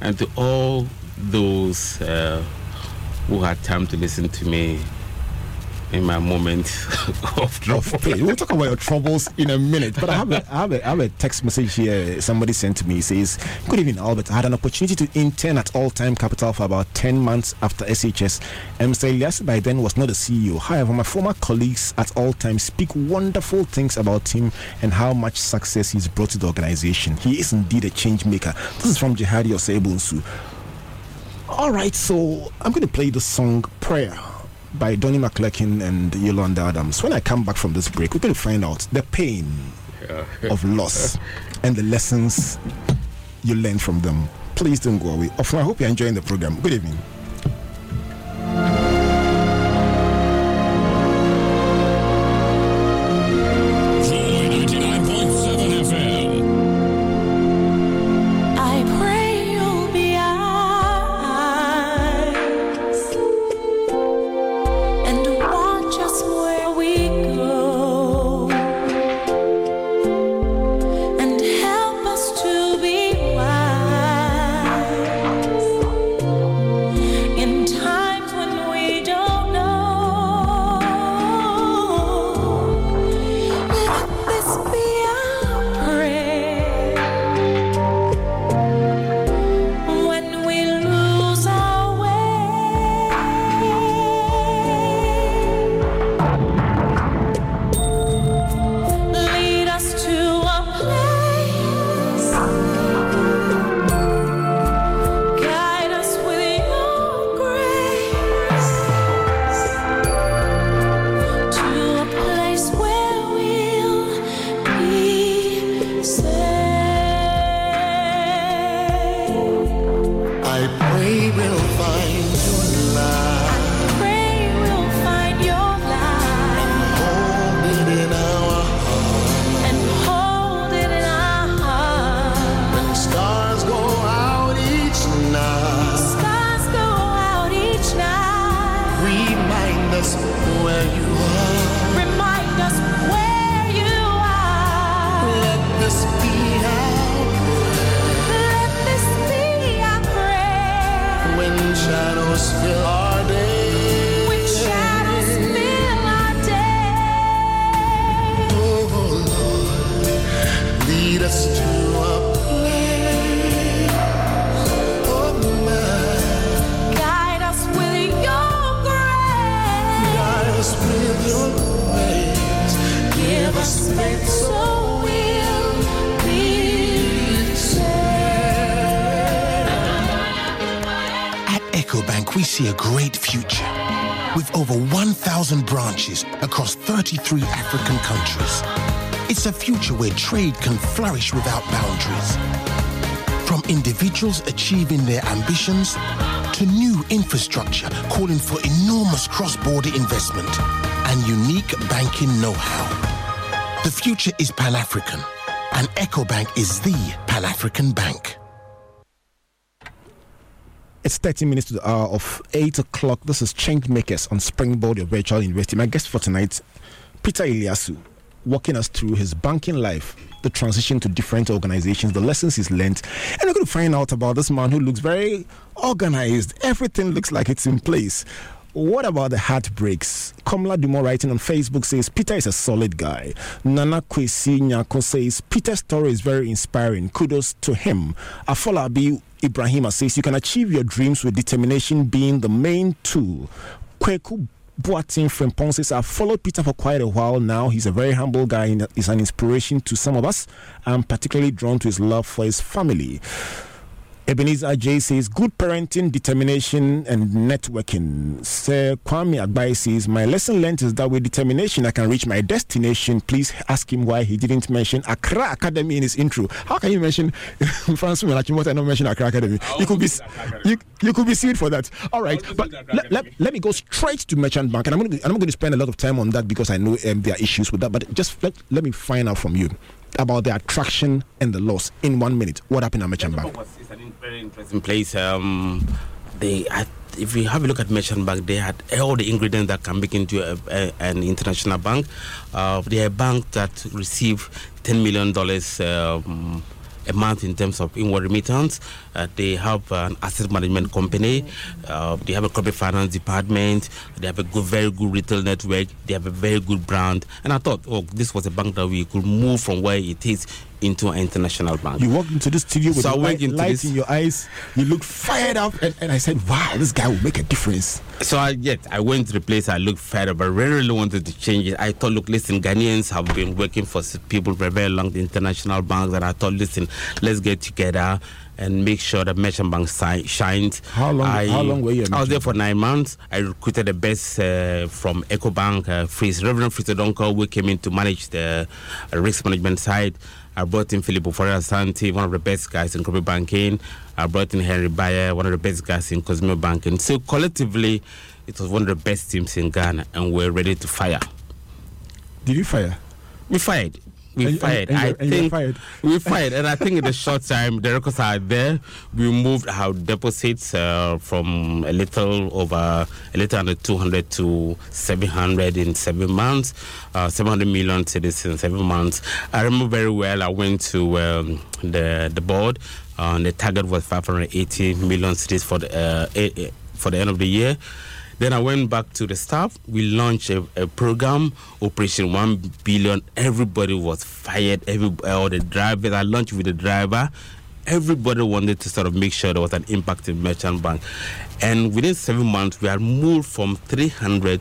and to all those uh, who had time to listen to me in my moment of trouble. We'll talk about your troubles in a minute. But I have a, I have a, I have a text message here. Somebody sent to me. It says, Good evening, Albert. I had an opportunity to intern at All Time Capital for about 10 months after SHS. Mr. Elias by then was not a CEO. However, my former colleagues at All Time speak wonderful things about him and how much success he's brought to the organization. He is indeed a change maker. This is from Jihadi Osebunsu. All right, so I'm going to play the song Prayer by Donnie McClurkin and Yolanda Adams. When I come back from this break, we're going to find out the pain of loss and the lessons you learn from them. Please don't go away. Often, I hope you're enjoying the program. Good evening. Us where you are. Remind us where you are. Let this be our prayer. Let this be our prayer. when shadows fill our day. See a great future. With over 1,000 branches across 33 African countries. It's a future where trade can flourish without boundaries. From individuals achieving their ambitions to new infrastructure calling for enormous cross-border investment and unique banking know-how. The future is Pan-African, and EcoBank is the Pan-African bank. It's 30 minutes to the hour of 8 o'clock. This is Change Makers on Springboard, your virtual university. My guest for tonight, Peter Iliasu, walking us through his banking life, the transition to different organizations, the lessons he's learned. And we're going to find out about this man who looks very organized. Everything looks like it's in place. What about the heartbreaks? Kamla Dumont writing on Facebook says Peter is a solid guy. Nana Kwesi Nyako says Peter's story is very inspiring. Kudos to him. Afolabi Ibrahima says you can achieve your dreams with determination being the main tool. Kweku Boatin Frempong says I've followed Peter for quite a while now. He's a very humble guy and is an inspiration to some of us. I'm particularly drawn to his love for his family. Ebenezer J says, good parenting, determination, and networking. Sir Kwame Agbai says, my lesson learned is that with determination, I can reach my destination. Please ask him why he didn't mention Accra Academy in his intro. How can you mention Francis Melachimota and not mention Accra Academy? You could be you, you could be sued for that. All right, but let, let, let me go straight to Merchant Bank, and I'm going to I'm not going to spend a lot of time on that because I know um, there are issues with that. But just let, let me find out from you about the attraction and the loss in one minute. What happened at Merchant Bank? Very interesting place. Um, they, if you have a look at Merchant Bank, they had all the ingredients that can make into a, a, an international bank. Uh, they're a bank that receive ten million dollars. Um, a month in terms of inward remittance, Uh, they have an asset management company. Uh, they have a corporate finance department. They have a good, very good retail network. They have a very good brand. And I thought, oh, this was a bank that we could move from where it is into an international bank. You walked into this studio with So light, light this- in your eyes. You look fired up, and, and I said, "Wow, this guy will make a difference." So I yet I went to the place I looked fed up. I really, really wanted to change it. I thought, look, listen, Ghanaians have been working for people for very long, the international banks, and I thought, listen, let's get together and make sure that Merchant Bank si- shines. How long- I, how long were you I was there for nine months. I recruited the best uh, from EcoBank, uh, Fritz, Reverend Fritz Donko, who came in to manage the uh, risk management side. I brought in Filippo Foria Santi, one of the best guys in corporate banking. I brought in Henry Bayer, one of the best guys in consumer banking. So collectively, it was one of the best teams in Ghana, and we're ready to fire. Did you fire? We fired. We And- fired. and- I and- and think fired. we fired, and I think in the short time the records are there. We moved our deposits uh, from a little over a little under 200 to 700 in seven months, uh, 700 million cedis in seven months. I remember very well. I went to um, the the board. Uh, and the target was 580 million cedis for the uh, eh, eh, for the end of the year. Then I went back to the staff. We launched a, a program, Operation One Billion. Everybody was fired. Every all the drivers. I launched with the driver. Everybody wanted to sort of make sure there was an impact in Merchant Bank, and within seven months we had moved from 300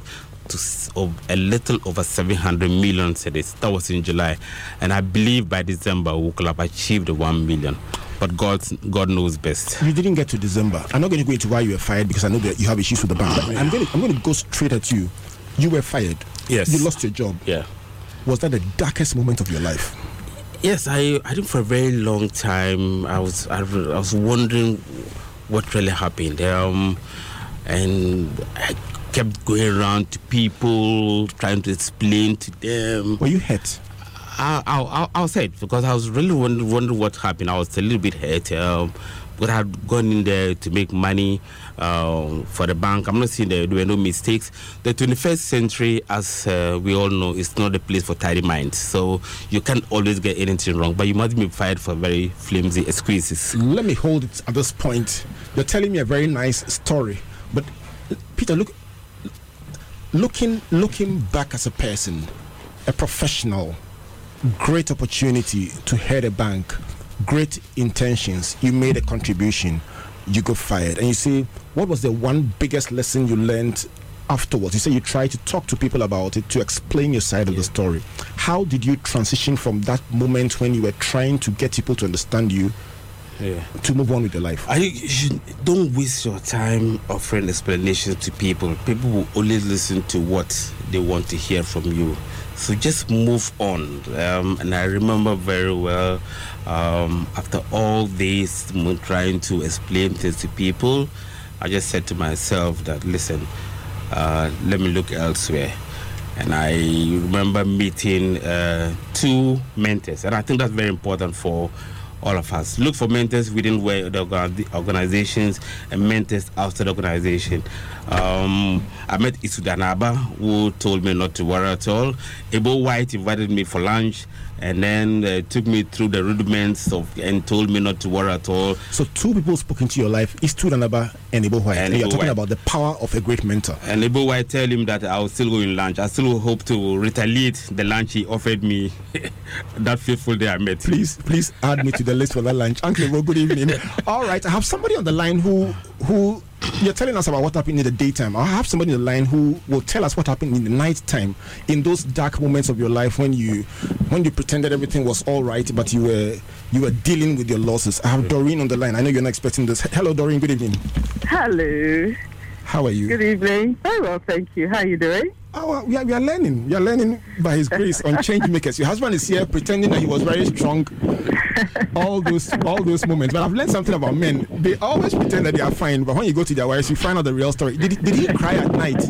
to of a little over 700 million cedis. That was in July, and I believe by December we could have achieved one million. But God, God knows best. You didn't get to December. I'm not going to go into why you were fired because I know that you have issues with the bank. I'm going to, I'm going to go straight at you. You were fired. Yes. You lost your job. Yeah. Was that the darkest moment of your life? Yes, I, I think for a very long time I was I, was- I was wondering what really happened. Um, and I kept going around to people trying to explain to them. Were you hurt? I, I, I, was hurt because I was really wondering, wondering what happened. I was a little bit hurt. Um, but I had gone in there to make money um, for the bank. I'm not saying there, there were no mistakes. The 21st century, as uh, we all know, is not a place for tidy minds. So you can't always get anything wrong, but you must be fired for very flimsy excuses. Let me hold it at this point. You're telling me a very nice story, but Peter, look, looking looking back as a person, a professional, great opportunity to head a bank, great intentions. You made a contribution, you got fired, and you see what was the one biggest lesson you learned afterwards? You say you tried to talk to people about it to explain your side of the story. How did you transition from that moment when you were trying to get people to understand you? Yeah. to move on with your life. I you should, don't waste your time offering explanations to people. People will only listen to what they want to hear from you. So just move on. Um, and I remember very well um, after all this trying to explain things to people, I just said to myself that listen, uh, let me look elsewhere. And I remember meeting uh, two mentors, and I think that's very important for all of us. Look for mentors within where the orga- organizations and mentors outside the organization. Um, I met Isudanaba, who told me not to worry at all. Ebo White invited me for lunch and then uh, took me through the rudiments of and told me not to worry at all. So two people spoke into your life, Istu Danaba and Ebo White. And And you're talking White. about the power of a great mentor. And Ebo White tell him that I will still go in lunch. I still hope to retaliate the lunch he offered me that fateful day I met. Please, please add me to the list for that lunch. Uncle Ebo, good evening. All right, I have somebody on the line who who you're telling us about what happened in the daytime. I have somebody on the line who will tell us what happened in the night time, in those dark moments of your life when you when you pretended everything was all right, but you were you were dealing with your losses. I have Doreen on the line. I know you're not expecting this. Hello, Doreen. Good evening. Hello. How are you? Good evening. Very well, thank you. How are you doing? Oh, well, we, are, we are learning. We are learning by His grace on change makers. Your husband is here pretending that he was very strong. All those, all those moments. But I've learned something about men. They always pretend that they are fine, but when you go to their wives, you find out the real story. Did, he- did he cry at night?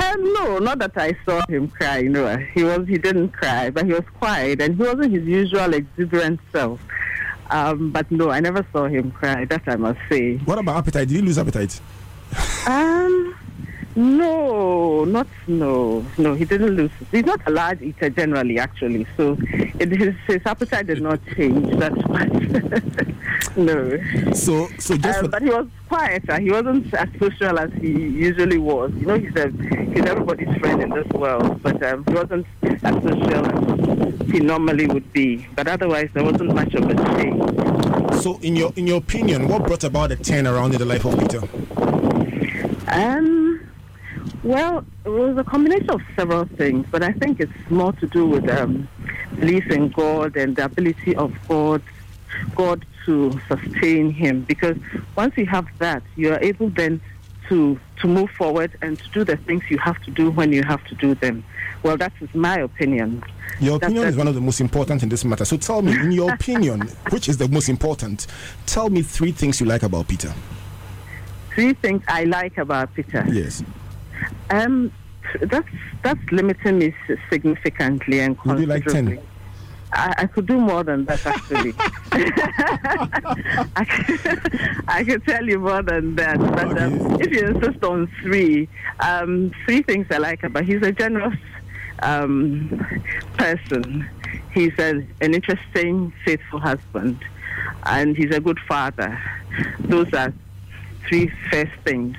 Um, no, not that I saw him cry. No, he was. He didn't cry, but he was quiet, and he wasn't his usual exuberant self. Um, but no, I never saw him cry. That I must say. What about appetite? Did he lose appetite? Um, No, not no, no. He didn't lose. He's not a large eater generally, actually. So it, his his appetite did not change that much. no. So, so just Um, but he was quieter. He wasn't as social as he usually was. You know, he's a, he's everybody's friend in this world, but um, he wasn't as social as he normally would be. But otherwise, there wasn't much of a change. so in your in your opinion, what brought about the turnaround in the life of Peter? Um, well, it was a combination of several things, but I think it's more to do with um, belief in God and the ability of God, God to sustain him. Because once you have that, you are able then to to move forward and to do the things you have to do when you have to do them. Well, that is my opinion. Your opinion is one of the most important in this matter. So tell me, in your opinion, which is the most important? Tell me three things you like about Peter. Three things I like about Peter. Yes. Um, that's that's limiting me significantly and you like 10? considerably. I, I could do more than that actually. I, can, I can tell you more than that. But um, if you insist on three, um, three things I like about him, he's a generous um, person. He's a, an interesting, faithful husband, and he's a good father. Those are three first things.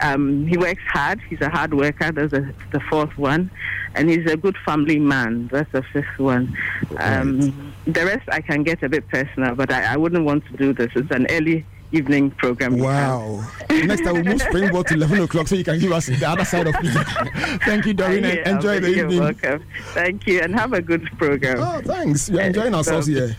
Um, he works hard. He's a hard worker. That's the, the fourth one. And he's a good family man. That's the fifth one. Um, the rest I can get a bit personal, but I, I wouldn't want to do this. It's an early evening program. Wow. Next time we'll move Springboard to 11 o'clock so you can give us the other side of Peter. Thank you, Doreen, Yeah, enjoy the you're evening. welcome. Thank you, and have a good program. Oh, thanks. We're enjoying ourselves here.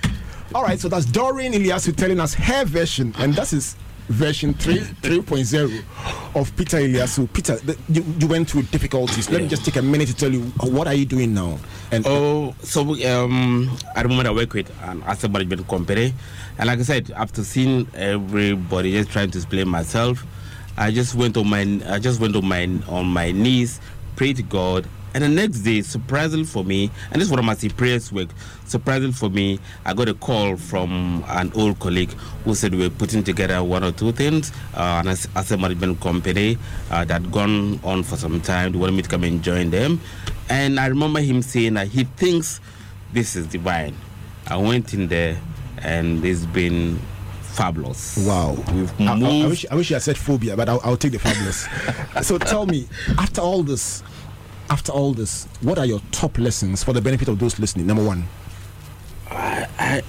All right, so that's Doreen Iliasu telling us her version, and that is version 3 3.0 of Peter Iliasu. Peter, the, you, you went through difficulties. Let me just take a minute to tell you uh, what are you doing now? And Oh, so um, at the moment I work with an asset management company, and like I said, after seeing everybody just trying to explain myself, I just went on my I just went on my on my knees, prayed to God, and the next day, surprisingly for me, and this is what I must say, prayers work. Surprisingly for me, I got a call from an old colleague who said we are putting together one or two things, uh, an as- asset management company uh, that gone on for some time. They wanted me to come and join them, and I remember him saying that he thinks this is divine. I went in there, and it's been fabulous. wow. We've I, I- I wish, I wish you had said phobia, but I'll, I'll take the fabulous. so tell me, after all this, after all this, what are your top lessons for the benefit of those listening? Number one. I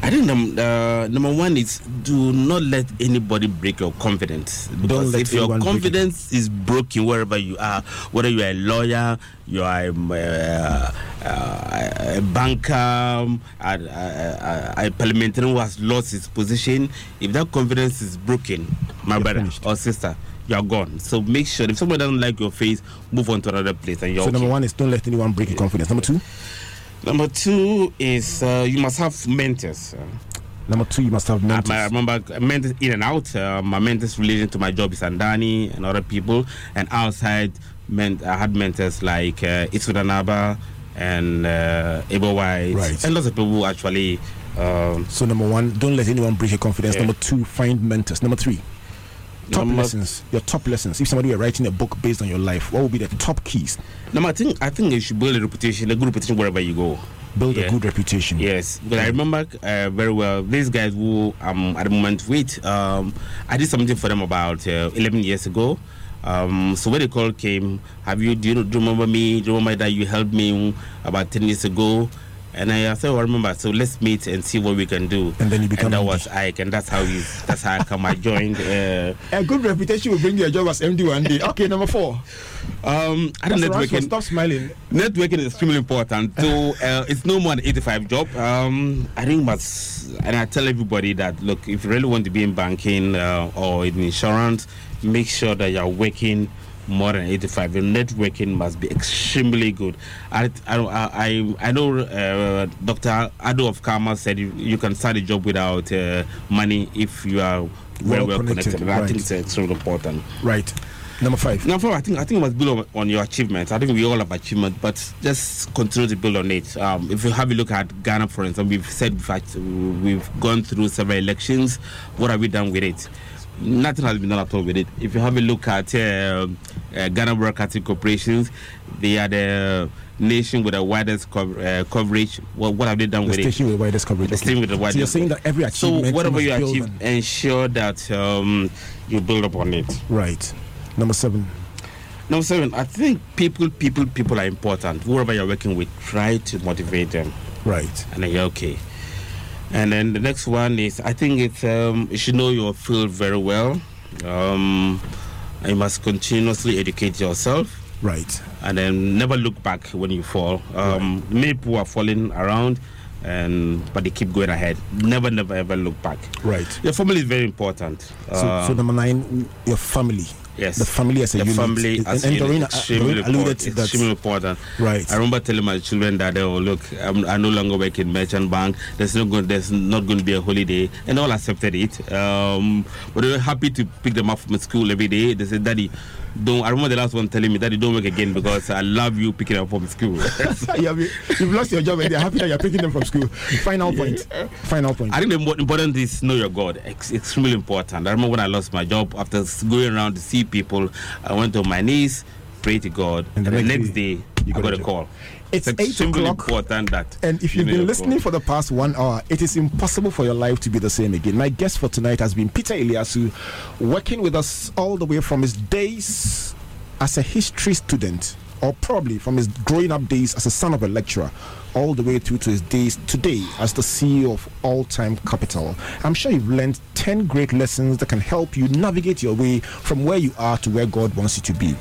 I think num- uh, number one is do not let anybody break your confidence. Because let if your anyone break it. confidence is broken wherever you are, whether you are a lawyer, you are a, uh, uh, a banker, um, a, a, a, a parliamentarian who has lost his position, if that confidence is broken, my brother finished. or sister, you are gone. So make sure if someone doesn't like your face, move on to another place and you're So okay. number one is don't let anyone break your confidence. Number two. Number two is uh, you must have mentors. Number two, you must have mentors. I remember mentors in and out. Uh, my mentors related to my job is Andani and other people, and outside, ment- I had mentors like uh, Isudanaba and uh, Ebo White, Right. and lots of people who actually. Um, So number one, don't let anyone break your confidence. Yeah. Number two, find mentors. Number three, top Number- lessons. Your top lessons. If somebody were writing a book based on your life, what would be the top keys? no, I think I think you should build a reputation, a good reputation wherever you go. Build Yeah. a good reputation. Yes, but I remember uh, very well these guys who I'm at the moment with. Um, I did something for them about uh, 11 years ago. Um, so when the call came, have you do you, do you remember me? Do you remember that you helped me about 10 years ago? And I I remember. So let's meet and see what we can do. And then you become And that MD. was Ike, and that's how you. That's how I come. I joined. Uh, A good reputation will bring you a job as MD one day. Okay, number four. um, I don't networking. Stop smiling. Networking is extremely important. So uh, it's no more than 85 job. Um, I think must, and I tell everybody that look, if you really want to be in banking uh, or in insurance, make sure that you're working more than 85. Your networking must be extremely good. I I I, I know uh, Dr. Ado of Karma said you, you can start a job without uh, money if you are very Well well, connected. connected, And I think it's extremely important. Right. Number five. Now, for I think I think you must build on, on your achievements. I think we all have achievement, but just continue to build on it. Um, if you have a look at Ghana, for instance, we've said fact we've gone through several elections. What have we done with it? Nothing has been done at all with it. If you have a look at uh, uh, Ghana Broadcasting Corporations, they are the nation with the widest co- uh, coverage. What, what have they done The with it? station with the widest coverage. The okay. station with the So widest. you're saying that every achievement. So whatever you achieve, ensure that um, you build upon it. Right. Number seven. Number seven, I think people, people, people are important. Whoever you're working with, try to motivate them, Right. and then you're okay. And then the next one is, I think it's um, you should know your field very well. Um, you must continuously educate yourself, Right. and then never look back when you fall. Um, Many people are falling around, and but they keep going ahead. Never, never, ever look back. Right. Your family is very important. So, Uh, so number nine, your family. Yes. The family as a the unit. family and, as and a unit, Doreen, uh, extremely, alluded important, to that. extremely important. Right. I remember telling my children that, oh, look, I'm, I no longer work in merchant bank. There's no going, there's not going to be a holiday, and all accepted it. Um, but they were happy to pick them up from school every day. They said, Daddy, don't. I remember the last one telling me, that you don't work again because I love you picking up from school. you have, you've lost your job and they're happy that you're picking them from school. Final point. Final point. I think the important is know your God. Ex- extremely important. I remember when I lost my job after going around to see people, I went on my knees, prayed to God, And and the next day, day, you I got a got a job. call. It's eight o'clock. important that. And if you you've been listening for the past one hour, it is impossible for your life to be the same again. My guest for tonight has been Peter Iliasu, working with us all the way from his days as a history student, or probably from his growing up days as a son of a lecturer, all the way through to his days today as the CEO of All Time Capital. I'm sure you've learned 10 great lessons that can help you navigate your way from where you are to where God wants you to be.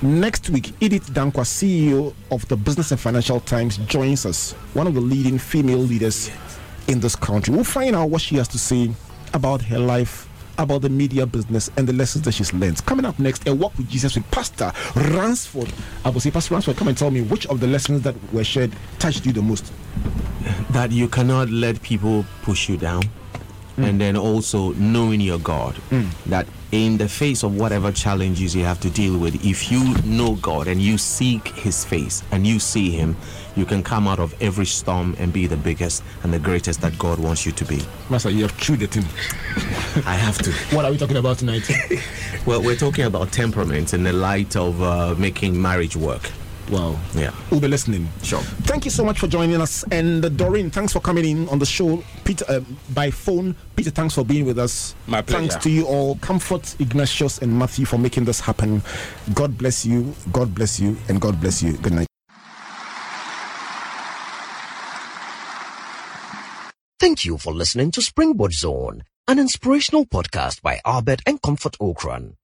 Next week, Edith Dankwa, CEO of the Business and Financial Times, joins us, one of the leading female leaders in this country. We'll find out what she has to say about her life, about the media business, and the lessons that she's learned. Coming up next, a walk with Jesus with Pastor Ransford. I will say, Pastor Ransford, come and tell me which of the lessons that were shared touched you the most. that you cannot let people push you down mm. and then also knowing your god mm. that in the face of whatever challenges you have to deal with if you know god and you seek his face and you see him you can come out of every storm and be the biggest and the greatest that god wants you to be Master, you have chewed the thing. i have to What are we talking about tonight? well we're talking about temperament in the light of uh, making marriage work wow. yeah We'll be listening. Sure. Thank you so much for joining us. And uh, Doreen, thanks for coming in on the show. Peter, uh, by phone. Peter, thanks for being with us. My pleasure. Thanks to you all. Comfort, Ignatius, and Matthew for making this happen. God bless you. God bless you. And God bless you. Good night. Thank you for listening to Springboard Zone, an inspirational podcast by Albert and Comfort Ocran.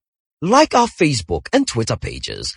Like our Facebook and Twitter pages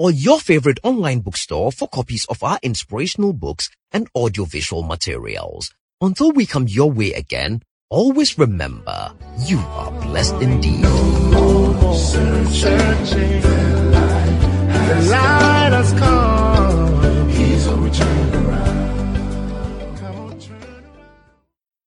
or your favorite online bookstore for copies of our inspirational books and audiovisual materials. Until we come your way again, always remember, you are blessed indeed. No more searching. The light has come.